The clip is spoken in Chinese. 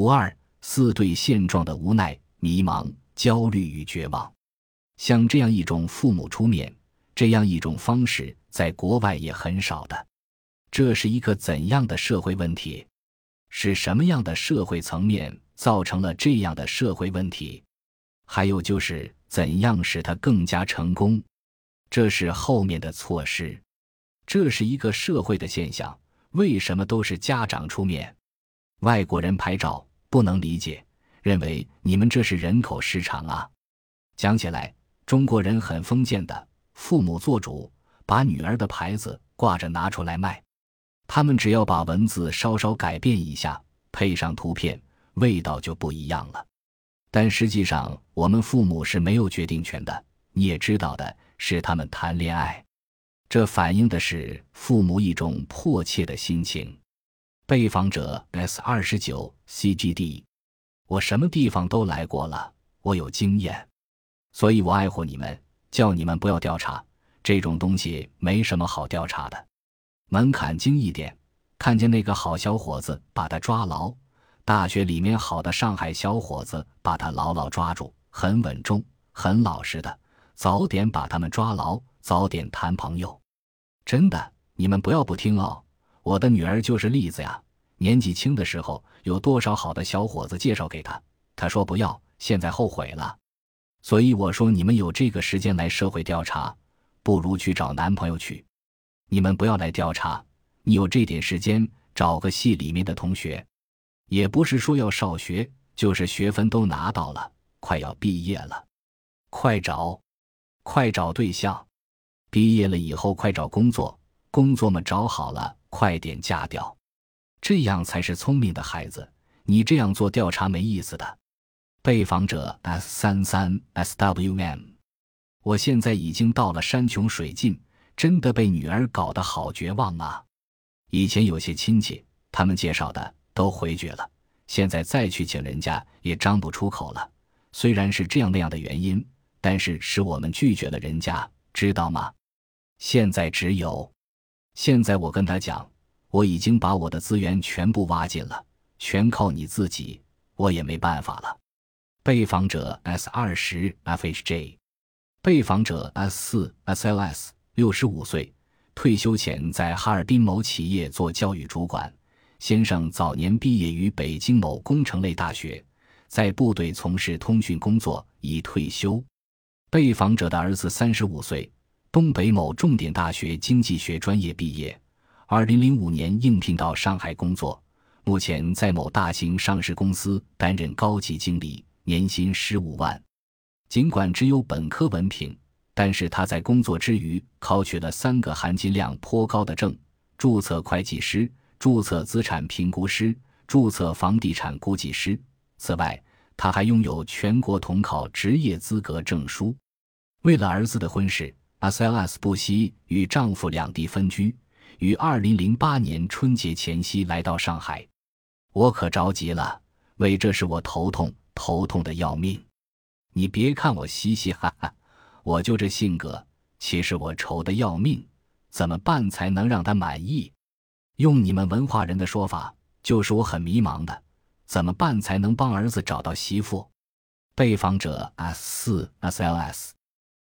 五二四对现状的无奈、迷茫、焦虑与绝望。像这样一种父母出面，这样一种方式，在国外也很少的。这是一个怎样的社会问题？是什么样的社会层面造成了这样的社会问题？还有就是怎样使它更加成功？这是后面的措施。这是一个社会的现象。为什么都是家长出面？外国人拍照不能理解，认为你们这是人口市场啊。讲起来，中国人很封建的，父母做主，把女儿的牌子挂着拿出来卖。他们只要把文字稍稍改变一下，配上图片，味道就不一样了。但实际上，我们父母是没有决定权的。你也知道的，是他们谈恋爱，这反映的是父母一种迫切的心情。被访者 S 二十九 CGD，我什么地方都来过了，我有经验，所以我爱护你们，叫你们不要调查这种东西，没什么好调查的。门槛精一点，看见那个好小伙子，把他抓牢。大学里面好的上海小伙子，把他牢牢抓住，很稳重，很老实的。早点把他们抓牢，早点谈朋友。真的，你们不要不听哦。我的女儿就是例子呀。年纪轻的时候，有多少好的小伙子介绍给他？他说不要，现在后悔了。所以我说，你们有这个时间来社会调查，不如去找男朋友去。你们不要来调查，你有这点时间，找个系里面的同学，也不是说要少学，就是学分都拿到了，快要毕业了，快找，快找对象，毕业了以后快找工作，工作嘛找好了，快点嫁掉，这样才是聪明的孩子。你这样做调查没意思的。被访者 S 三三 SWM，我现在已经到了山穷水尽。真的被女儿搞得好绝望啊！以前有些亲戚，他们介绍的都回绝了，现在再去请人家也张不出口了。虽然是这样那样的原因，但是是我们拒绝了人家，知道吗？现在只有，现在我跟他讲，我已经把我的资源全部挖尽了，全靠你自己，我也没办法了。被访者 S 二十 FHJ，被访者 S 四 SLS。六十五岁，退休前在哈尔滨某企业做教育主管。先生早年毕业于北京某工程类大学，在部队从事通讯工作，已退休。被访者的儿子三十五岁，东北某重点大学经济学专业毕业，二零零五年应聘到上海工作，目前在某大型上市公司担任高级经理，年薪十五万。尽管只有本科文凭。但是他在工作之余考取了三个含金量颇高的证：注册会计师、注册资产评估师、注册房地产估计师。此外，他还拥有全国统考职业资格证书。为了儿子的婚事阿塞拉斯不惜与丈夫两地分居，于二零零八年春节前夕来到上海。我可着急了，为这事我头痛，头痛的要命。你别看我嘻嘻哈哈。我就这性格，其实我愁得要命，怎么办才能让他满意？用你们文化人的说法，就是我很迷茫的，怎么办才能帮儿子找到媳妇？被访者 S 四 SLS，